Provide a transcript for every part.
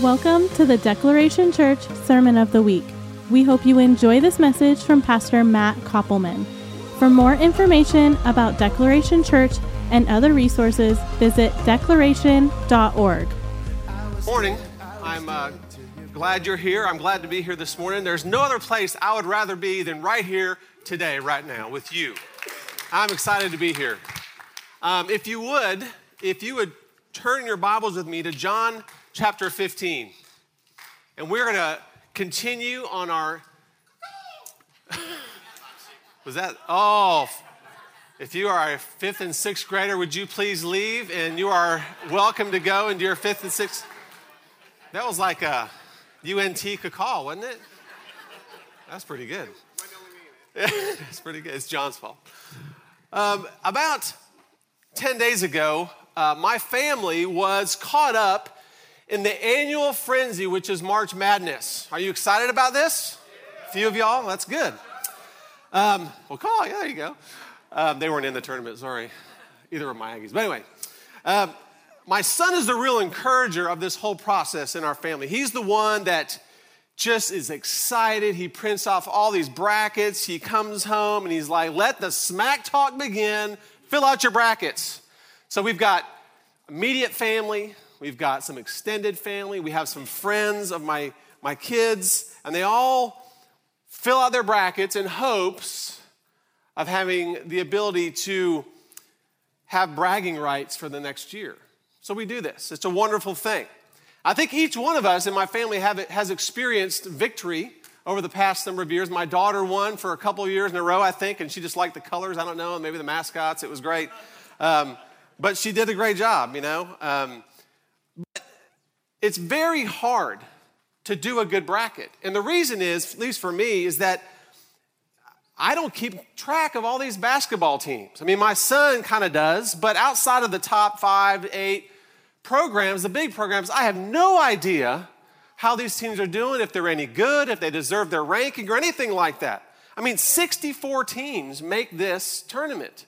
Welcome to the Declaration Church Sermon of the Week. We hope you enjoy this message from Pastor Matt Koppelman. For more information about Declaration Church and other resources, visit declaration.org. Morning. I'm uh, glad you're here. I'm glad to be here this morning. There's no other place I would rather be than right here today, right now, with you. I'm excited to be here. Um, if you would, if you would turn your Bibles with me to John chapter 15. And we're going to continue on our. Was that? Oh, if you are a fifth and sixth grader, would you please leave? And you are welcome to go into your fifth and sixth. That was like a UNT call, wasn't it? That's pretty good. That's pretty good. It's John's fault. Um, about 10 days ago, uh, my family was caught up in the annual frenzy, which is March Madness. Are you excited about this? A few of y'all? That's good. Um, well, call. Yeah, there you go. Um, they weren't in the tournament, sorry. Either of my Aggies. But anyway, um, my son is the real encourager of this whole process in our family. He's the one that just is excited. He prints off all these brackets. He comes home and he's like, let the smack talk begin. Fill out your brackets. So we've got immediate family, We've got some extended family. We have some friends of my, my kids, and they all fill out their brackets in hopes of having the ability to have bragging rights for the next year. So we do this. It's a wonderful thing. I think each one of us in my family have, has experienced victory over the past number of years. My daughter won for a couple of years in a row, I think, and she just liked the colors. I don't know, maybe the mascots. It was great. Um, but she did a great job, you know. Um, it's very hard to do a good bracket. And the reason is, at least for me, is that I don't keep track of all these basketball teams. I mean, my son kind of does, but outside of the top five, eight programs, the big programs, I have no idea how these teams are doing, if they're any good, if they deserve their ranking, or anything like that. I mean, 64 teams make this tournament,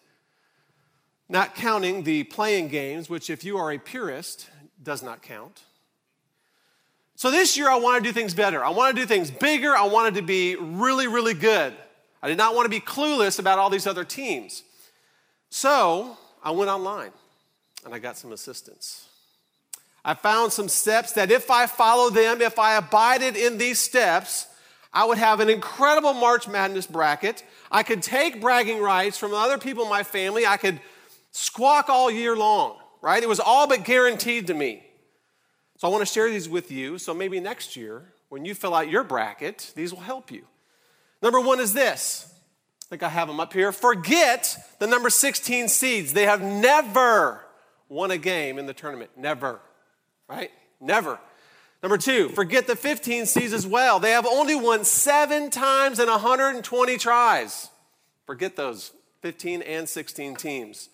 not counting the play-in games, which, if you are a purist, does not count. So this year, I want to do things better. I want to do things bigger. I wanted to be really, really good. I did not want to be clueless about all these other teams. So I went online and I got some assistance. I found some steps that if I follow them, if I abided in these steps, I would have an incredible March Madness bracket. I could take bragging rights from other people in my family. I could squawk all year long, right? It was all but guaranteed to me. So I want to share these with you. So maybe next year, when you fill out your bracket, these will help you. Number one is this. I think I have them up here. Forget the number 16 seeds. They have never won a game in the tournament. Never. Right? Never. Number two, forget the 15 seeds as well. They have only won seven times in 120 tries. Forget those 15 and 16 teams.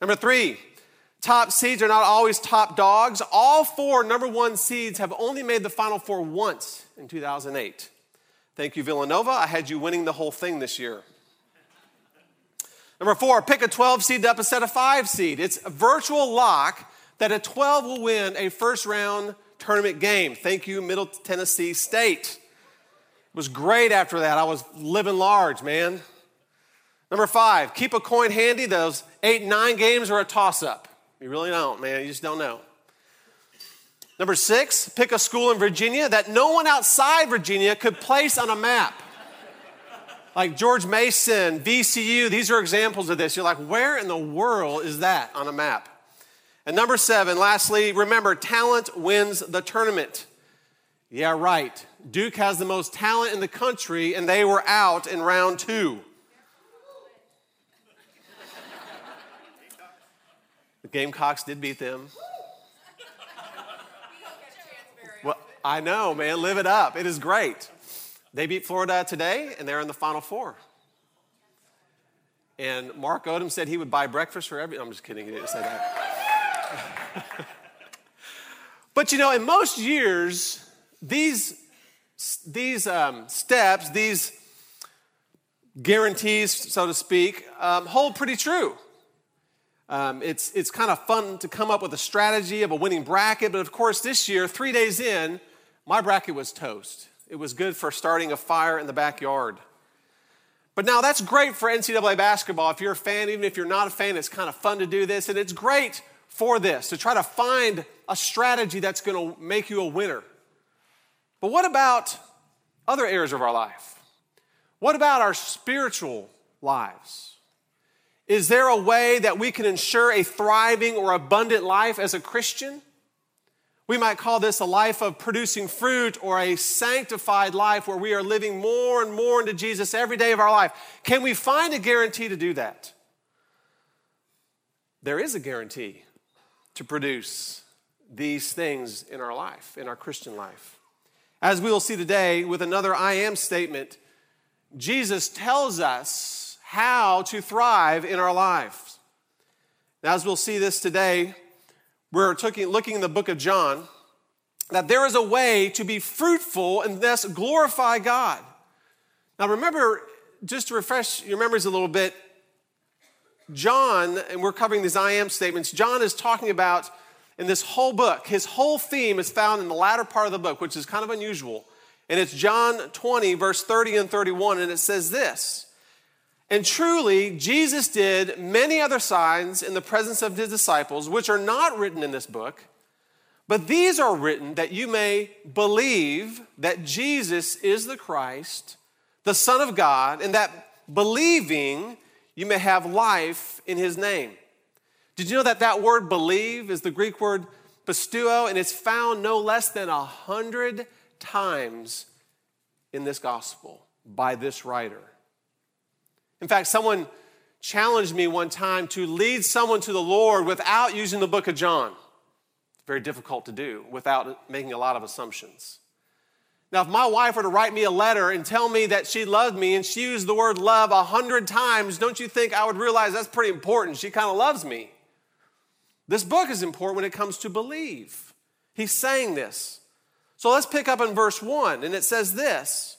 Number three, Top seeds are not always top dogs. All four number one seeds have only made the Final Four once in 2008. Thank you, Villanova. I had you winning the whole thing this year. Number four, pick a 12 seed up instead of five seed. It's a virtual lock that a 12 will win a first round tournament game. Thank you, Middle Tennessee State. It was great after that. I was living large, man. Number five, keep a coin handy. Those eight, nine games are a toss up. You really don't, man. You just don't know. Number six, pick a school in Virginia that no one outside Virginia could place on a map. Like George Mason, VCU, these are examples of this. You're like, where in the world is that on a map? And number seven, lastly, remember, talent wins the tournament. Yeah, right. Duke has the most talent in the country, and they were out in round two. The Gamecocks did beat them. Well, I know, man. Live it up. It is great. They beat Florida today, and they're in the Final Four. And Mark Odom said he would buy breakfast for every. I'm just kidding. He didn't say that. but you know, in most years, these these um, steps, these guarantees, so to speak, um, hold pretty true. Um, it's, it's kind of fun to come up with a strategy of a winning bracket, but of course, this year, three days in, my bracket was toast. It was good for starting a fire in the backyard. But now that's great for NCAA basketball. If you're a fan, even if you're not a fan, it's kind of fun to do this. And it's great for this to try to find a strategy that's going to make you a winner. But what about other areas of our life? What about our spiritual lives? Is there a way that we can ensure a thriving or abundant life as a Christian? We might call this a life of producing fruit or a sanctified life where we are living more and more into Jesus every day of our life. Can we find a guarantee to do that? There is a guarantee to produce these things in our life, in our Christian life. As we will see today with another I am statement, Jesus tells us how to thrive in our lives. Now, as we'll see this today, we're looking in the book of John that there is a way to be fruitful and thus glorify God. Now, remember, just to refresh your memories a little bit, John, and we're covering these I am statements, John is talking about in this whole book, his whole theme is found in the latter part of the book, which is kind of unusual. And it's John 20, verse 30 and 31, and it says this And truly, Jesus did many other signs in the presence of his disciples, which are not written in this book, but these are written that you may believe that Jesus is the Christ, the Son of God, and that believing you may have life in his name. Did you know that that word believe is the Greek word pisteuo, and it's found no less than a hundred times in this gospel by this writer? In fact, someone challenged me one time to lead someone to the Lord without using the book of John. Very difficult to do without making a lot of assumptions. Now, if my wife were to write me a letter and tell me that she loved me and she used the word love a hundred times, don't you think I would realize that's pretty important? She kind of loves me. This book is important when it comes to believe. He's saying this. So let's pick up in verse 1, and it says this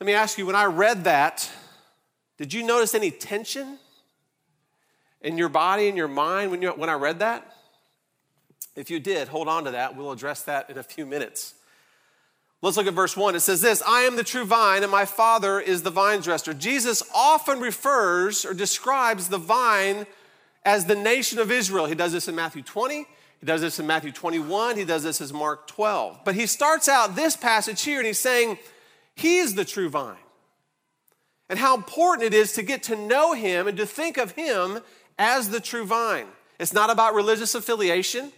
Let me ask you, when I read that, did you notice any tension in your body and your mind when, you, when I read that? If you did, hold on to that. We'll address that in a few minutes. Let's look at verse 1. It says this I am the true vine, and my Father is the vine dresser. Jesus often refers or describes the vine as the nation of Israel. He does this in Matthew 20. He does this in Matthew 21. He does this in Mark 12. But he starts out this passage here and he's saying, He is the true vine. And how important it is to get to know Him and to think of Him as the true vine. It's not about religious affiliation,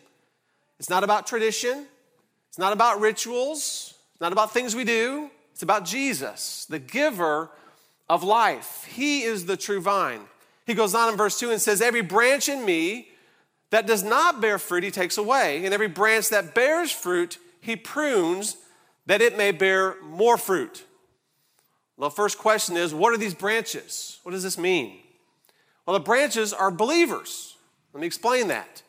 it's not about tradition, it's not about rituals, it's not about things we do. It's about Jesus, the giver of life. He is the true vine. He goes on in verse 2 and says, Every branch in me that does not bear fruit, he takes away. And every branch that bears fruit, he prunes that it may bear more fruit. The first question is what are these branches? What does this mean? Well, the branches are believers. Let me explain that.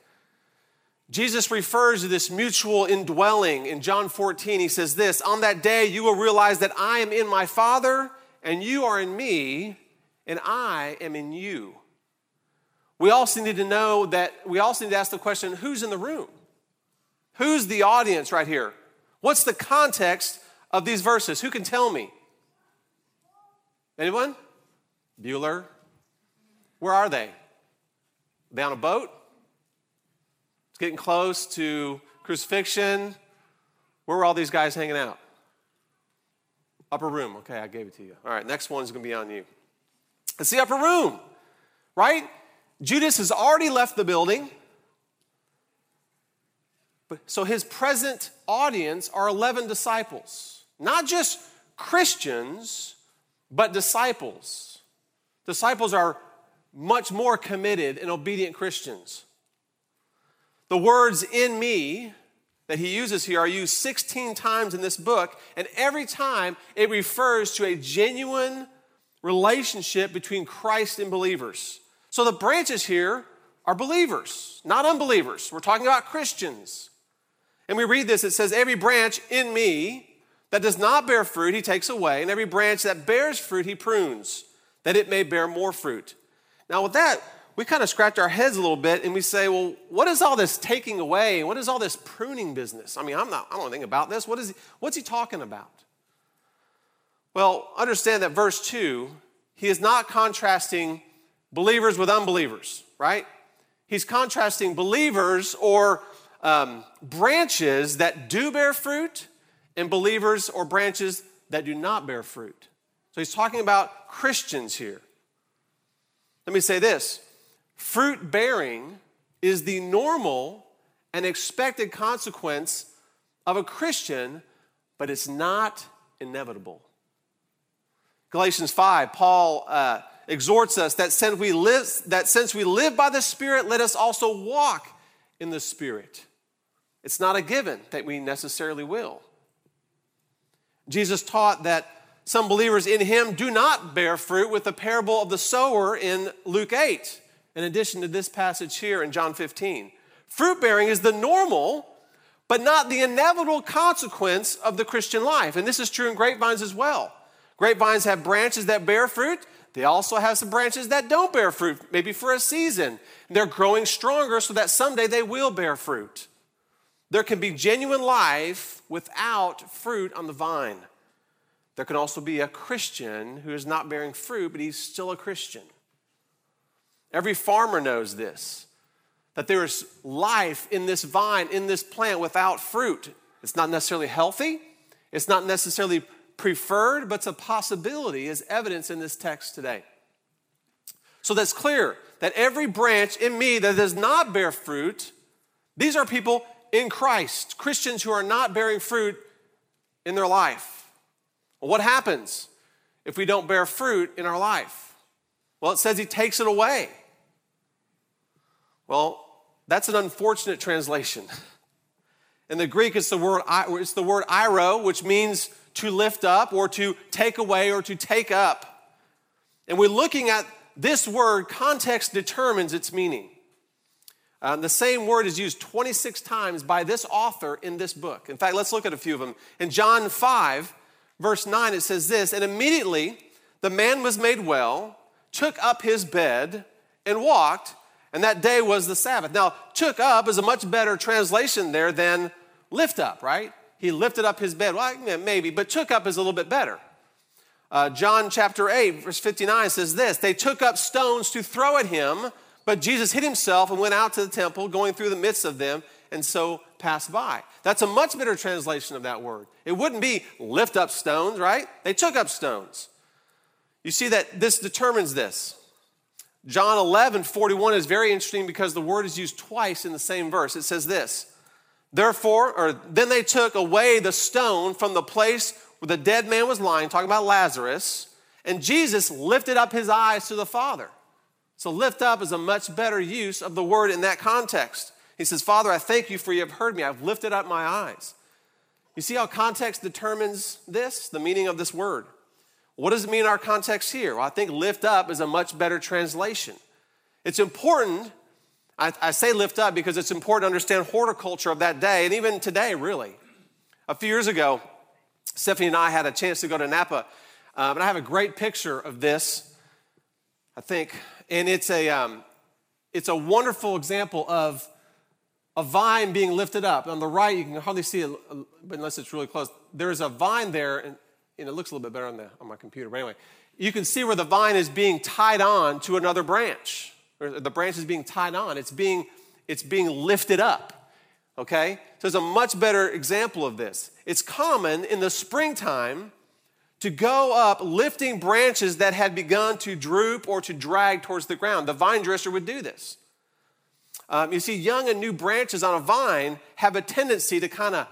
Jesus refers to this mutual indwelling in John 14. He says this On that day, you will realize that I am in my Father, and you are in me, and I am in you. We also need to know that we also need to ask the question who's in the room? Who's the audience right here? What's the context of these verses? Who can tell me? Anyone? Bueller? Where are they? On a boat? It's getting close to crucifixion. Where were all these guys hanging out? Upper room. Okay, I gave it to you. All right, next one's going to be on you. It's the upper room, right? Judas has already left the building. So his present audience are 11 disciples, not just Christians, but disciples. Disciples are much more committed and obedient Christians. The words in me that he uses here are used 16 times in this book, and every time it refers to a genuine relationship between Christ and believers. So the branches here are believers, not unbelievers. We're talking about Christians. And we read this it says, Every branch in me that does not bear fruit, he takes away, and every branch that bears fruit, he prunes, that it may bear more fruit. Now, with that, we kind of scratch our heads a little bit and we say, well, what is all this taking away? What is all this pruning business? I mean, I'm not, I don't think about this. What is he, what's he talking about? Well, understand that verse 2, he is not contrasting believers with unbelievers, right? He's contrasting believers or um, branches that do bear fruit and believers or branches that do not bear fruit. So he's talking about Christians here. Let me say this fruit bearing is the normal and expected consequence of a Christian, but it's not inevitable. Galatians 5, Paul uh, exhorts us that since, we live, that since we live by the Spirit, let us also walk in the Spirit. It's not a given that we necessarily will. Jesus taught that some believers in him do not bear fruit with the parable of the sower in Luke 8, in addition to this passage here in John 15. Fruit bearing is the normal, but not the inevitable consequence of the Christian life. And this is true in grapevines as well. Grapevines have branches that bear fruit. They also have some branches that don't bear fruit, maybe for a season. They're growing stronger so that someday they will bear fruit. There can be genuine life without fruit on the vine. There can also be a Christian who is not bearing fruit, but he's still a Christian. Every farmer knows this that there is life in this vine, in this plant without fruit. It's not necessarily healthy, it's not necessarily preferred, but it's a possibility, as evidence in this text today. So that's clear that every branch in me that does not bear fruit, these are people in Christ, Christians who are not bearing fruit in their life. What happens if we don't bear fruit in our life? Well, it says he takes it away. Well, that's an unfortunate translation. In the Greek, it's the word it's the word airo, which means to lift up or to take away or to take up. And we're looking at this word, context determines its meaning. Um, the same word is used 26 times by this author in this book. In fact, let's look at a few of them. In John 5, verse 9, it says this And immediately the man was made well, took up his bed, and walked, and that day was the Sabbath. Now, took up is a much better translation there than lift up, right? He lifted up his bed. Well, maybe, but took up is a little bit better. Uh, John chapter 8, verse 59 says this They took up stones to throw at him, but Jesus hid himself and went out to the temple, going through the midst of them, and so passed by. That's a much better translation of that word. It wouldn't be lift up stones, right? They took up stones. You see that this determines this. John 11, 41 is very interesting because the word is used twice in the same verse. It says this Therefore, or then they took away the stone from the place where the dead man was lying, talking about Lazarus, and Jesus lifted up his eyes to the Father. So, lift up is a much better use of the word in that context. He says, Father, I thank you for you have heard me. I've lifted up my eyes. You see how context determines this, the meaning of this word. What does it mean in our context here? Well, I think lift up is a much better translation. It's important, I, I say lift up because it's important to understand horticulture of that day and even today, really. A few years ago, Stephanie and I had a chance to go to Napa, um, and I have a great picture of this, I think, and it's a, um, it's a wonderful example of a vine being lifted up. On the right, you can hardly see it unless it's really close. There's a vine there, and, and, it looks a little bit better on, the, on my computer. But anyway, you can see where the vine is being tied on to another branch, or the branch is being tied on. It's being, it's being lifted up. Okay? So there's a much better example of this. It's common in the springtime to go up lifting branches that had begun to droop or to drag towards the ground. The vine dresser would do this. Um, you see, young and new branches on a vine have a tendency to kind of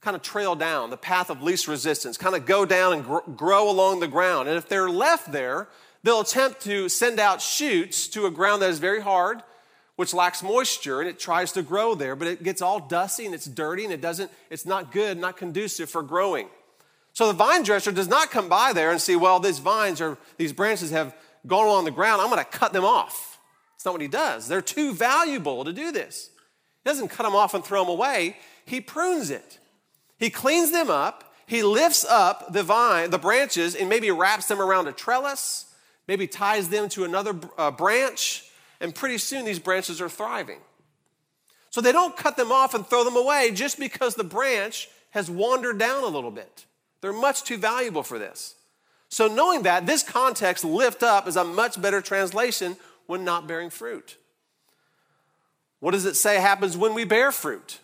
kind of trail down the path of least resistance, kind of go down and gr- grow along the ground. And if they're left there, they'll attempt to send out shoots to a ground that is very hard, which lacks moisture, and it tries to grow there, but it gets all dusty and it's dirty and it doesn't, it's not good, not conducive for growing. So the vine dresser does not come by there and see, well, these vines or these branches have gone along the ground, I'm gonna cut them off. It's not what he does. They're too valuable to do this. He doesn't cut them off and throw them away, he prunes it. He cleans them up, he lifts up the vine, the branches, and maybe wraps them around a trellis, maybe ties them to another uh, branch, and pretty soon these branches are thriving. So they don't cut them off and throw them away just because the branch has wandered down a little bit. They're much too valuable for this. So, knowing that, this context, lift up, is a much better translation when not bearing fruit. What does it say happens when we bear fruit?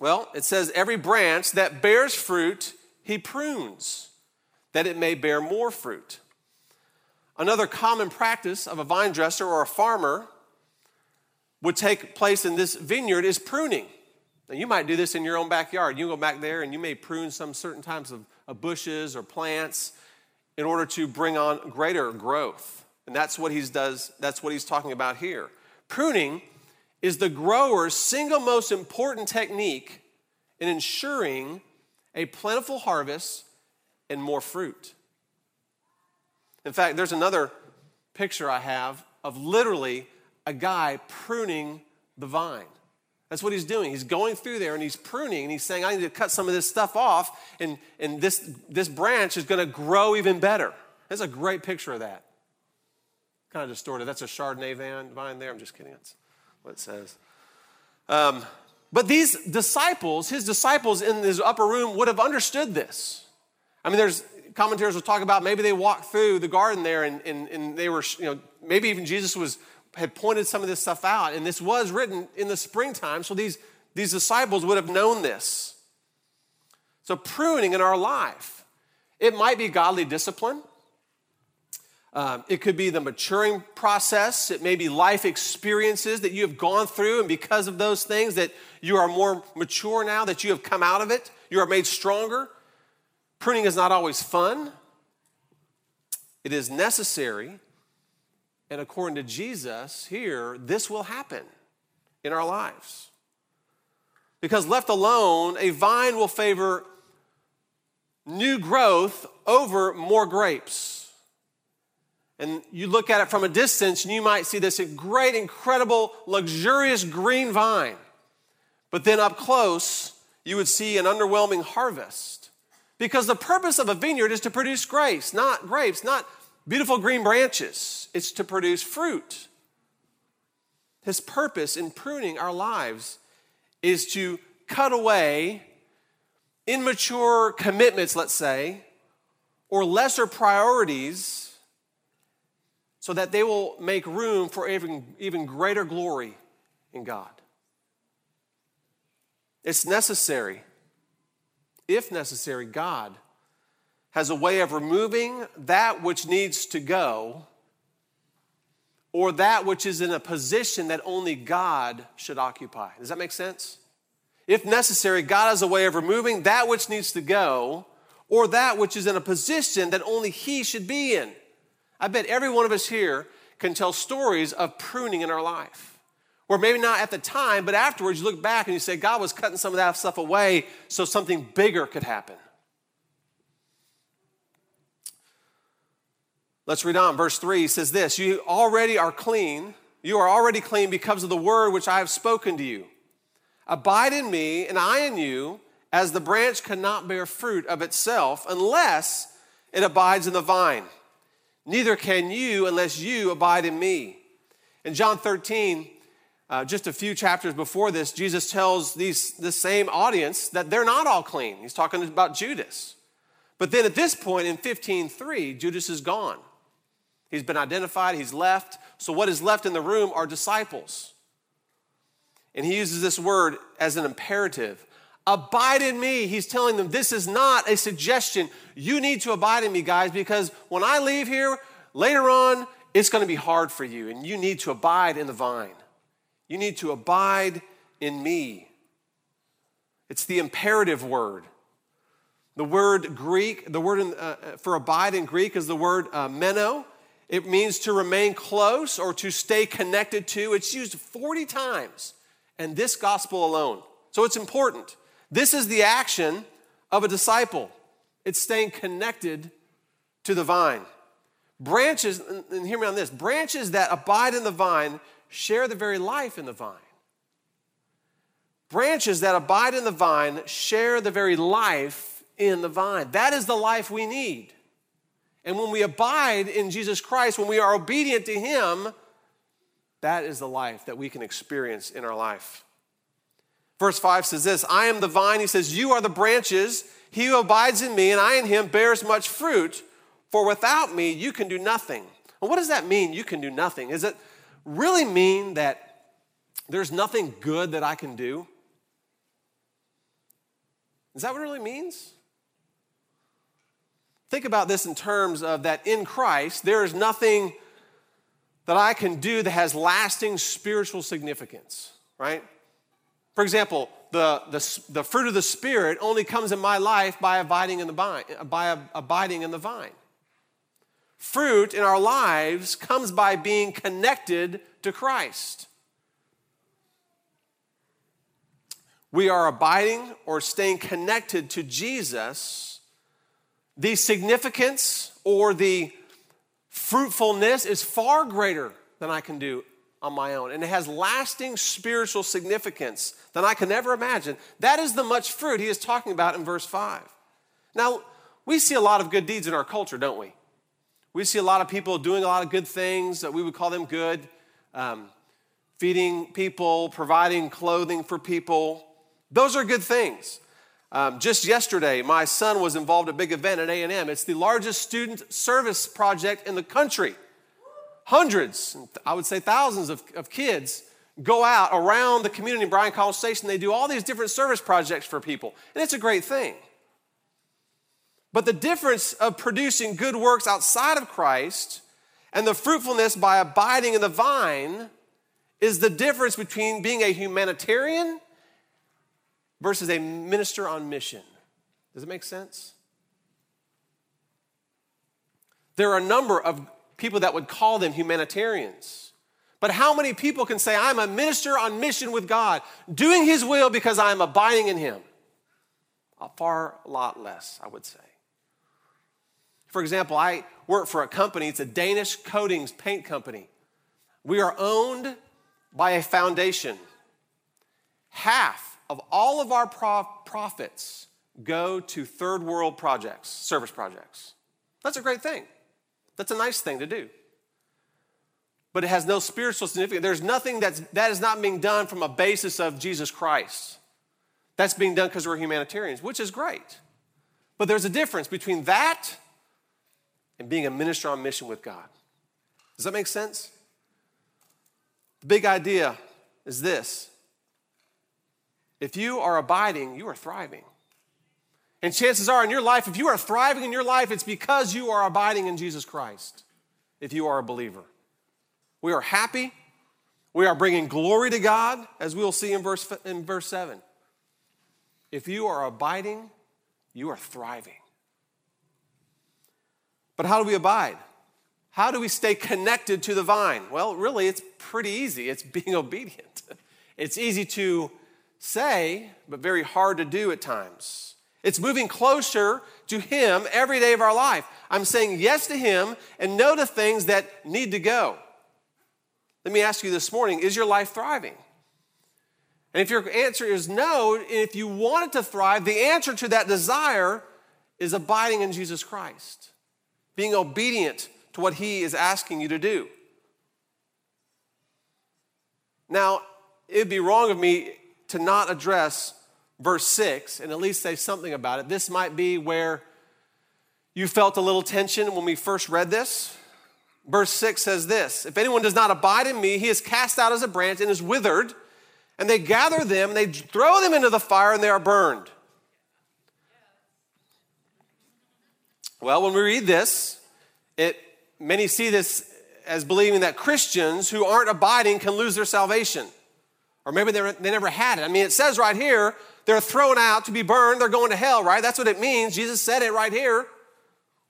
Well, it says, every branch that bears fruit, he prunes, that it may bear more fruit. Another common practice of a vine dresser or a farmer would take place in this vineyard is pruning. Now, you might do this in your own backyard. You go back there and you may prune some certain types of, of bushes or plants in order to bring on greater growth. And that's what he's does, that's what he's talking about here. Pruning is the grower's single most important technique in ensuring a plentiful harvest and more fruit. In fact, there's another picture I have of literally a guy pruning the vine. That's what he's doing. He's going through there and he's pruning and he's saying, I need to cut some of this stuff off, and, and this, this branch is going to grow even better. That's a great picture of that. Kind of distorted. That's a Chardonnay vine there. I'm just kidding. That's what it says. Um, but these disciples, his disciples in his upper room, would have understood this. I mean, there's commentators will talk about maybe they walked through the garden there and, and, and they were, you know, maybe even Jesus was had pointed some of this stuff out. And this was written in the springtime, so these, these disciples would have known this. So, pruning in our life, it might be godly discipline. Um, it could be the maturing process. It may be life experiences that you have gone through, and because of those things, that you are more mature now, that you have come out of it, you are made stronger. Pruning is not always fun, it is necessary. And according to Jesus, here, this will happen in our lives. Because left alone, a vine will favor new growth over more grapes. And you look at it from a distance and you might see this great, incredible, luxurious green vine. But then up close, you would see an underwhelming harvest. Because the purpose of a vineyard is to produce grapes, not grapes, not beautiful green branches. It's to produce fruit. His purpose in pruning our lives is to cut away immature commitments, let's say, or lesser priorities so that they will make room for even, even greater glory in God. It's necessary. If necessary, God has a way of removing that which needs to go or that which is in a position that only God should occupy. Does that make sense? If necessary, God has a way of removing that which needs to go or that which is in a position that only He should be in. I bet every one of us here can tell stories of pruning in our life. Or maybe not at the time, but afterwards you look back and you say, God was cutting some of that stuff away so something bigger could happen. Let's read on. Verse 3 says this You already are clean. You are already clean because of the word which I have spoken to you. Abide in me, and I in you, as the branch cannot bear fruit of itself unless it abides in the vine. Neither can you unless you abide in me. In John 13, uh, just a few chapters before this, Jesus tells these, the same audience that they're not all clean. He's talking about Judas. But then at this point in 15:3, Judas is gone. He's been identified, he's left. So what is left in the room are disciples. And he uses this word as an imperative. Abide in me. He's telling them this is not a suggestion. You need to abide in me, guys, because when I leave here later on, it's going to be hard for you, and you need to abide in the vine. You need to abide in me. It's the imperative word. The word Greek, the word in, uh, for abide in Greek is the word uh, meno. It means to remain close or to stay connected to. It's used 40 times in this gospel alone. So it's important. This is the action of a disciple. It's staying connected to the vine. Branches, and hear me on this branches that abide in the vine share the very life in the vine. Branches that abide in the vine share the very life in the vine. That is the life we need. And when we abide in Jesus Christ, when we are obedient to Him, that is the life that we can experience in our life. Verse 5 says this I am the vine. He says, You are the branches. He who abides in me and I in him bears much fruit, for without me you can do nothing. And what does that mean, you can do nothing? Does it really mean that there's nothing good that I can do? Is that what it really means? Think about this in terms of that in Christ, there is nothing that I can do that has lasting spiritual significance, right? For example, the, the, the fruit of the Spirit only comes in my life by abiding in the vine, by abiding in the vine. Fruit in our lives comes by being connected to Christ. We are abiding or staying connected to Jesus. The significance or the fruitfulness is far greater than I can do on my own. And it has lasting spiritual significance than I can ever imagine. That is the much fruit he is talking about in verse 5. Now, we see a lot of good deeds in our culture, don't we? We see a lot of people doing a lot of good things that we would call them good, um, feeding people, providing clothing for people. Those are good things. Um, just yesterday, my son was involved in a big event at A&M. It's the largest student service project in the country. Hundreds, I would say thousands of, of kids go out around the community in Bryan College Station. They do all these different service projects for people, and it's a great thing. But the difference of producing good works outside of Christ and the fruitfulness by abiding in the vine is the difference between being a humanitarian versus a minister on mission. Does it make sense? There are a number of people that would call them humanitarians. But how many people can say, I'm a minister on mission with God, doing His will because I'm abiding in Him? A far lot less, I would say. For example, I work for a company, it's a Danish coatings paint company. We are owned by a foundation. Half of all of our profits go to third world projects, service projects. That's a great thing. That's a nice thing to do. But it has no spiritual significance. There's nothing that's, that is not being done from a basis of Jesus Christ. That's being done because we're humanitarians, which is great. But there's a difference between that and being a minister on mission with God. Does that make sense? The big idea is this if you are abiding, you are thriving. And chances are in your life, if you are thriving in your life, it's because you are abiding in Jesus Christ, if you are a believer. We are happy. We are bringing glory to God, as we'll see in verse, in verse 7. If you are abiding, you are thriving. But how do we abide? How do we stay connected to the vine? Well, really, it's pretty easy. It's being obedient. It's easy to say, but very hard to do at times. It's moving closer to Him every day of our life. I'm saying yes to Him and no to things that need to go. Let me ask you this morning is your life thriving? And if your answer is no, and if you want it to thrive, the answer to that desire is abiding in Jesus Christ being obedient to what He is asking you to do. Now, it'd be wrong of me to not address verse 6 and at least say something about it. This might be where you felt a little tension when we first read this. Verse 6 says this If anyone does not abide in me, he is cast out as a branch and is withered, and they gather them, they throw them into the fire, and they are burned. Well, when we read this, it, many see this as believing that Christians who aren't abiding can lose their salvation. Or maybe they, they never had it. I mean, it says right here, they're thrown out to be burned, they're going to hell, right? That's what it means. Jesus said it right here.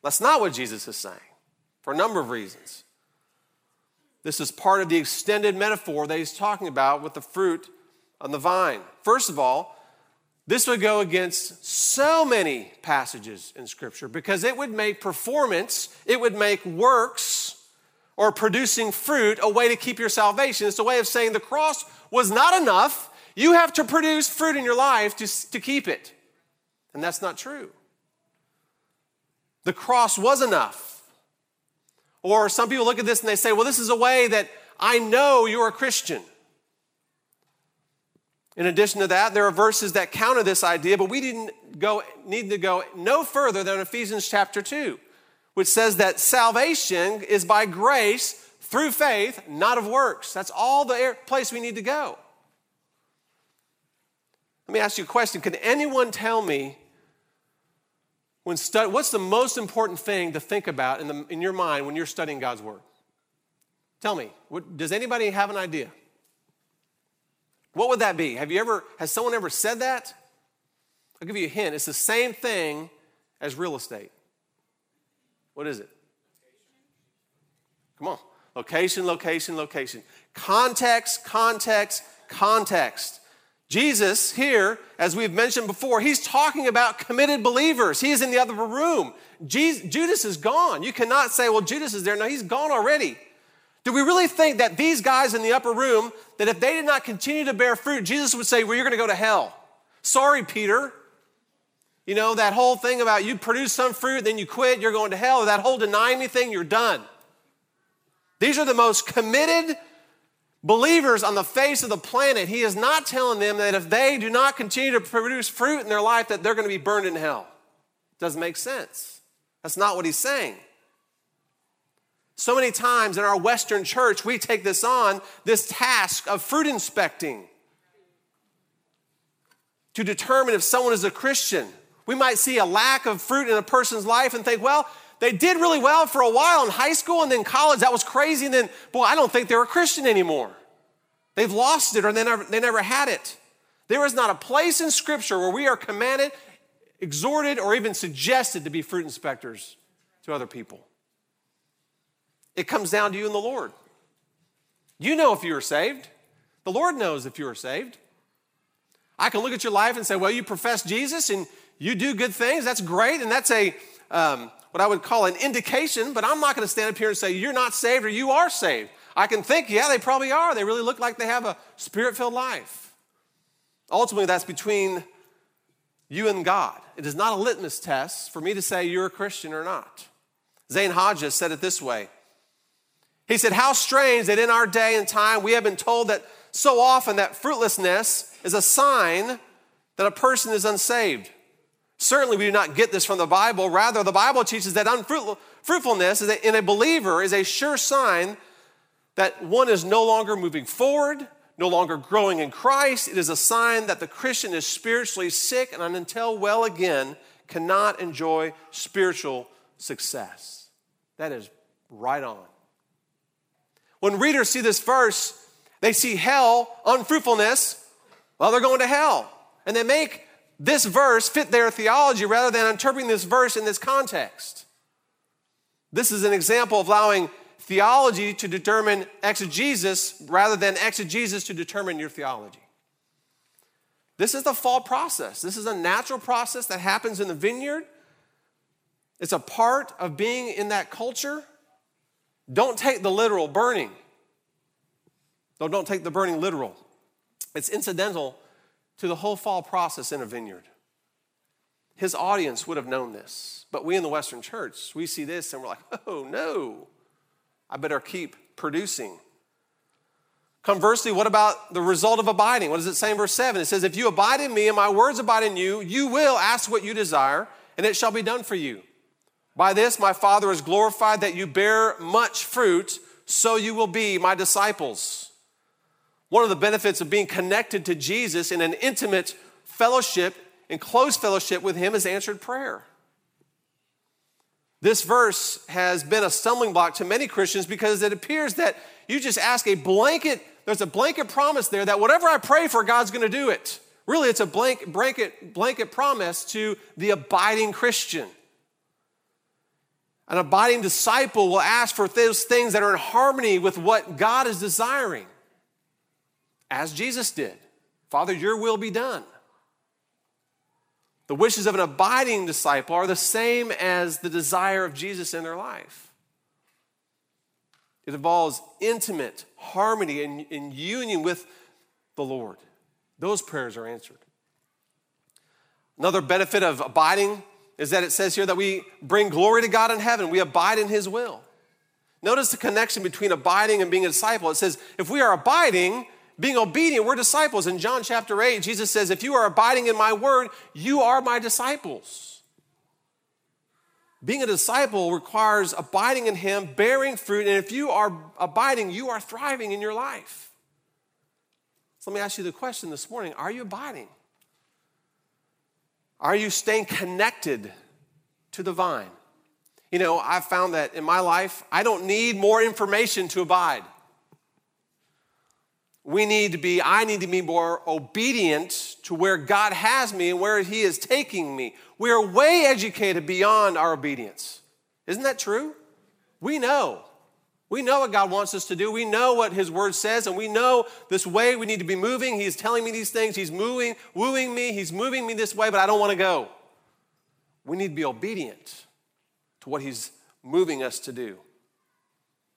That's not what Jesus is saying for a number of reasons. This is part of the extended metaphor that he's talking about with the fruit on the vine. First of all, this would go against so many passages in Scripture because it would make performance, it would make works or producing fruit a way to keep your salvation. It's a way of saying the cross was not enough. You have to produce fruit in your life to, to keep it. And that's not true. The cross was enough. Or some people look at this and they say, well, this is a way that I know you're a Christian. In addition to that, there are verses that counter this idea, but we didn't go, need to go no further than Ephesians chapter 2, which says that salvation is by grace through faith, not of works. That's all the place we need to go. Let me ask you a question. Can anyone tell me when stu- what's the most important thing to think about in, the, in your mind when you're studying God's Word? Tell me. What, does anybody have an idea? What would that be? Have you ever, has someone ever said that? I'll give you a hint. It's the same thing as real estate. What is it? Come on. Location, location, location. Context, context, context. Jesus, here, as we've mentioned before, he's talking about committed believers. He's in the other room. Jesus, Judas is gone. You cannot say, well, Judas is there. No, he's gone already. Do we really think that these guys in the upper room, that if they did not continue to bear fruit, Jesus would say, Well, you're going to go to hell? Sorry, Peter. You know, that whole thing about you produce some fruit, then you quit, you're going to hell, that whole denying me thing, you're done. These are the most committed believers on the face of the planet. He is not telling them that if they do not continue to produce fruit in their life, that they're going to be burned in hell. Doesn't make sense. That's not what he's saying. So many times in our Western church, we take this on, this task of fruit inspecting to determine if someone is a Christian. We might see a lack of fruit in a person's life and think, well, they did really well for a while in high school and then college. That was crazy. And then, boy, I don't think they're a Christian anymore. They've lost it or they never, they never had it. There is not a place in Scripture where we are commanded, exhorted, or even suggested to be fruit inspectors to other people. It comes down to you and the Lord. You know if you are saved. The Lord knows if you are saved. I can look at your life and say, well, you profess Jesus and you do good things. That's great. And that's a, um, what I would call an indication, but I'm not going to stand up here and say, you're not saved or you are saved. I can think, yeah, they probably are. They really look like they have a spirit filled life. Ultimately, that's between you and God. It is not a litmus test for me to say you're a Christian or not. Zane Hodges said it this way he said, How strange that in our day and time we have been told that so often that fruitlessness is a sign that a person is unsaved. Certainly, we do not get this from the Bible. Rather, the Bible teaches that unfruitfulness in a believer is a sure sign that one is no longer moving forward, no longer growing in Christ. It is a sign that the Christian is spiritually sick and until well again cannot enjoy spiritual success. That is right on. When readers see this verse, they see hell, unfruitfulness, well, they're going to hell. And they make this verse fit their theology rather than interpreting this verse in this context. This is an example of allowing theology to determine exegesis rather than exegesis to determine your theology. This is the fall process. This is a natural process that happens in the vineyard. It's a part of being in that culture. Don't take the literal burning. Though don't take the burning literal. It's incidental to the whole fall process in a vineyard. His audience would have known this. But we in the Western church, we see this and we're like, oh no, I better keep producing. Conversely, what about the result of abiding? What does it say in verse 7? It says, If you abide in me and my words abide in you, you will ask what you desire, and it shall be done for you. By this my Father is glorified that you bear much fruit, so you will be my disciples. One of the benefits of being connected to Jesus in an intimate fellowship, in close fellowship with Him, is answered prayer. This verse has been a stumbling block to many Christians because it appears that you just ask a blanket, there's a blanket promise there that whatever I pray for, God's going to do it. Really, it's a blank, blanket, blanket promise to the abiding Christian. An abiding disciple will ask for those things that are in harmony with what God is desiring as Jesus did. Father, your will be done. The wishes of an abiding disciple are the same as the desire of Jesus in their life. It involves intimate harmony and, in union with the Lord. Those prayers are answered. Another benefit of abiding is that it says here that we bring glory to God in heaven, we abide in His will. Notice the connection between abiding and being a disciple. It says, if we are abiding, being obedient, we're disciples. In John chapter 8, Jesus says, If you are abiding in my word, you are my disciples. Being a disciple requires abiding in him, bearing fruit, and if you are abiding, you are thriving in your life. So let me ask you the question this morning Are you abiding? Are you staying connected to the vine? You know, I've found that in my life, I don't need more information to abide we need to be, I need to be more obedient to where God has me and where He is taking me. We are way educated beyond our obedience. Isn't that true? We know. We know what God wants us to do. We know what His Word says, and we know this way we need to be moving. He's telling me these things. He's moving, wooing me. He's moving me this way, but I don't want to go. We need to be obedient to what He's moving us to do.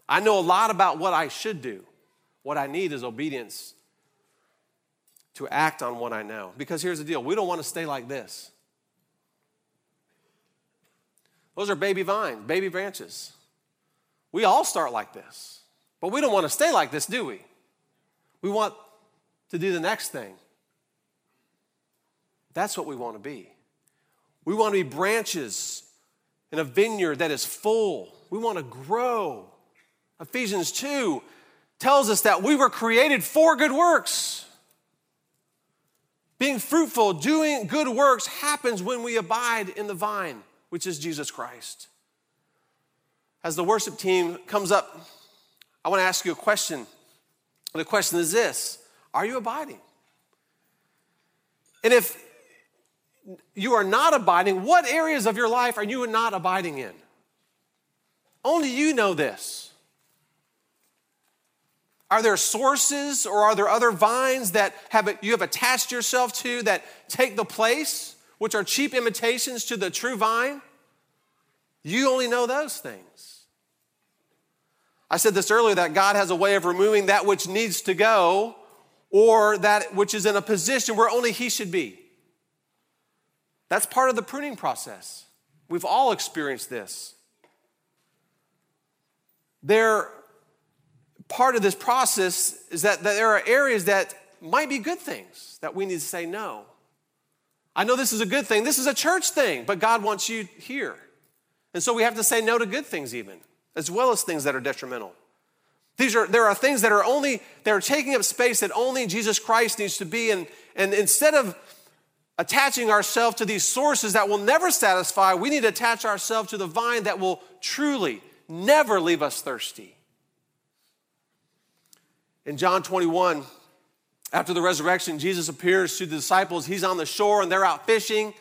I know a lot about what I should do. What I need is obedience to act on what I know. Because here's the deal we don't want to stay like this. Those are baby vines, baby branches. We all start like this, but we don't want to stay like this, do we? We want to do the next thing. That's what we want to be. We want to be branches in a vineyard that is full. We want to grow. Ephesians 2 tells us that we were created for good works. Being fruitful, doing good works happens when we abide in the vine, which is Jesus Christ. As the worship team comes up, I want to ask you a question. The question is this Are you abiding? And if you are not abiding, what areas of your life are you not abiding in? Only you know this. Are there sources or are there other vines that have, you have attached yourself to that take the place, which are cheap imitations to the true vine? You only know those things. I said this earlier that God has a way of removing that which needs to go or that which is in a position where only He should be. That's part of the pruning process. We've all experienced this. There part of this process is that, that there are areas that might be good things that we need to say no. I know this is a good thing. This is a church thing, but God wants you here. And so we have to say no to good things, even, as well as things that are detrimental. These are, there are things that are only, that are taking up space that only Jesus Christ needs to be. And, and instead of attaching ourselves to these sources that will never satisfy, we need to attach ourselves to the vine that will truly never leave us thirsty. In John 21, after the resurrection, Jesus appears to the disciples. He's on the shore and they're out fishing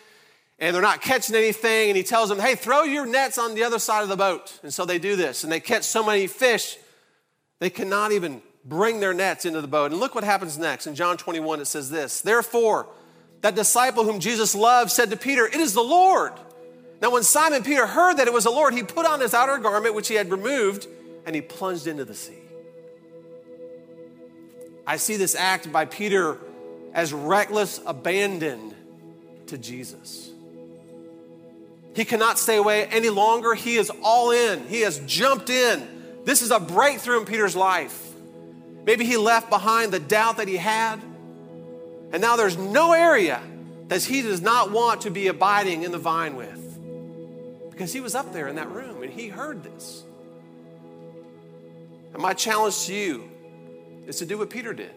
and they're not catching anything. And he tells them, Hey, throw your nets on the other side of the boat. And so they do this and they catch so many fish, they cannot even bring their nets into the boat. And look what happens next. In John 21, it says this Therefore, that disciple whom Jesus loved said to Peter, It is the Lord. Now, when Simon Peter heard that it was the Lord, he put on his outer garment, which he had removed, and he plunged into the sea. I see this act by Peter as reckless abandon to Jesus. He cannot stay away any longer. He is all in, he has jumped in. This is a breakthrough in Peter's life. Maybe he left behind the doubt that he had, and now there's no area that he does not want to be abiding in the vine with. Because he was up there in that room and he heard this. And my challenge to you is to do what Peter did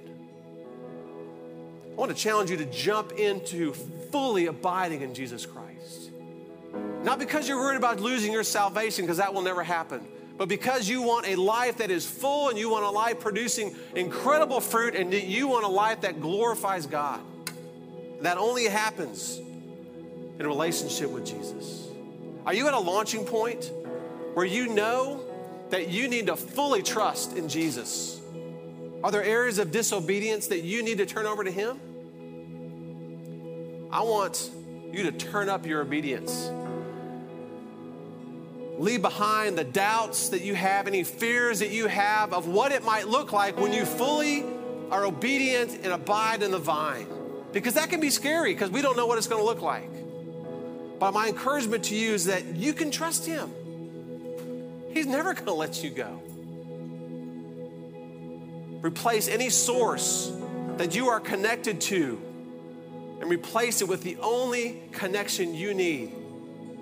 I want to challenge you to jump into fully abiding in Jesus Christ. Not because you're worried about losing your salvation, because that will never happen, but because you want a life that is full and you want a life producing incredible fruit and you want a life that glorifies God. That only happens in a relationship with Jesus. Are you at a launching point where you know that you need to fully trust in Jesus? Are there areas of disobedience that you need to turn over to Him? I want you to turn up your obedience. Leave behind the doubts that you have, any fears that you have of what it might look like when you fully are obedient and abide in the vine. Because that can be scary because we don't know what it's going to look like. But my encouragement to you is that you can trust Him. He's never going to let you go. Replace any source that you are connected to and replace it with the only connection you need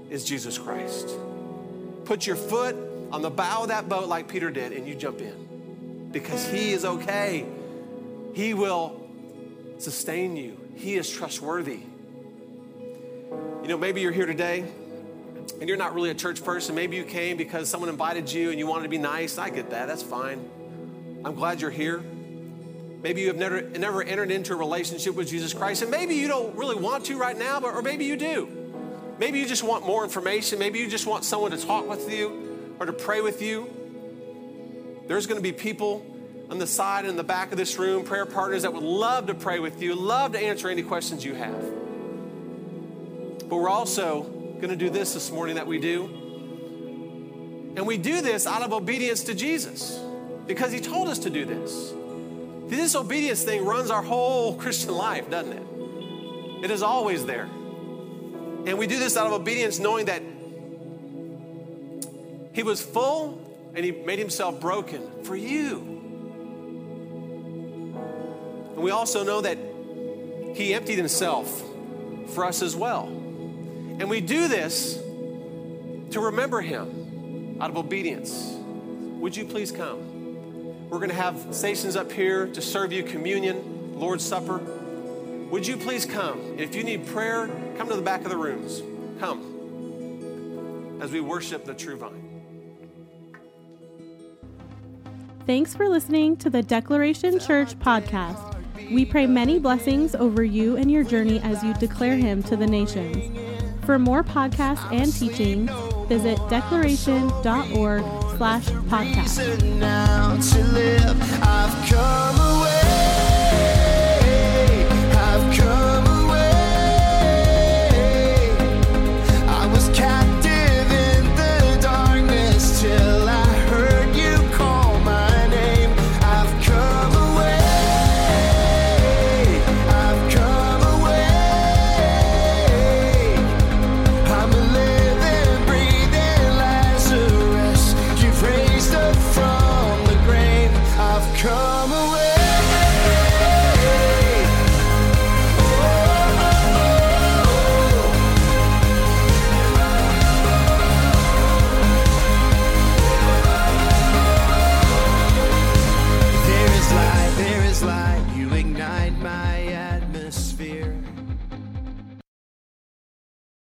is Jesus Christ. Put your foot on the bow of that boat like Peter did and you jump in because He is okay. He will sustain you, He is trustworthy. You know, maybe you're here today and you're not really a church person. Maybe you came because someone invited you and you wanted to be nice. I get that. That's fine. I'm glad you're here. Maybe you have never, never entered into a relationship with Jesus Christ, and maybe you don't really want to right now, but, or maybe you do. Maybe you just want more information. Maybe you just want someone to talk with you or to pray with you. There's going to be people on the side and the back of this room, prayer partners that would love to pray with you, love to answer any questions you have. But we're also going to do this this morning that we do. And we do this out of obedience to Jesus because he told us to do this. This obedience thing runs our whole Christian life, doesn't it? It is always there. And we do this out of obedience, knowing that He was full and He made Himself broken for you. And we also know that He emptied Himself for us as well. And we do this to remember Him out of obedience. Would you please come? We're going to have stations up here to serve you communion, Lord's Supper. Would you please come? If you need prayer, come to the back of the rooms. Come as we worship the true vine. Thanks for listening to the Declaration Church podcast. We pray many blessings over you and your journey as you declare Him to the nations. For more podcasts and teachings, visit declaration.org slash podcast.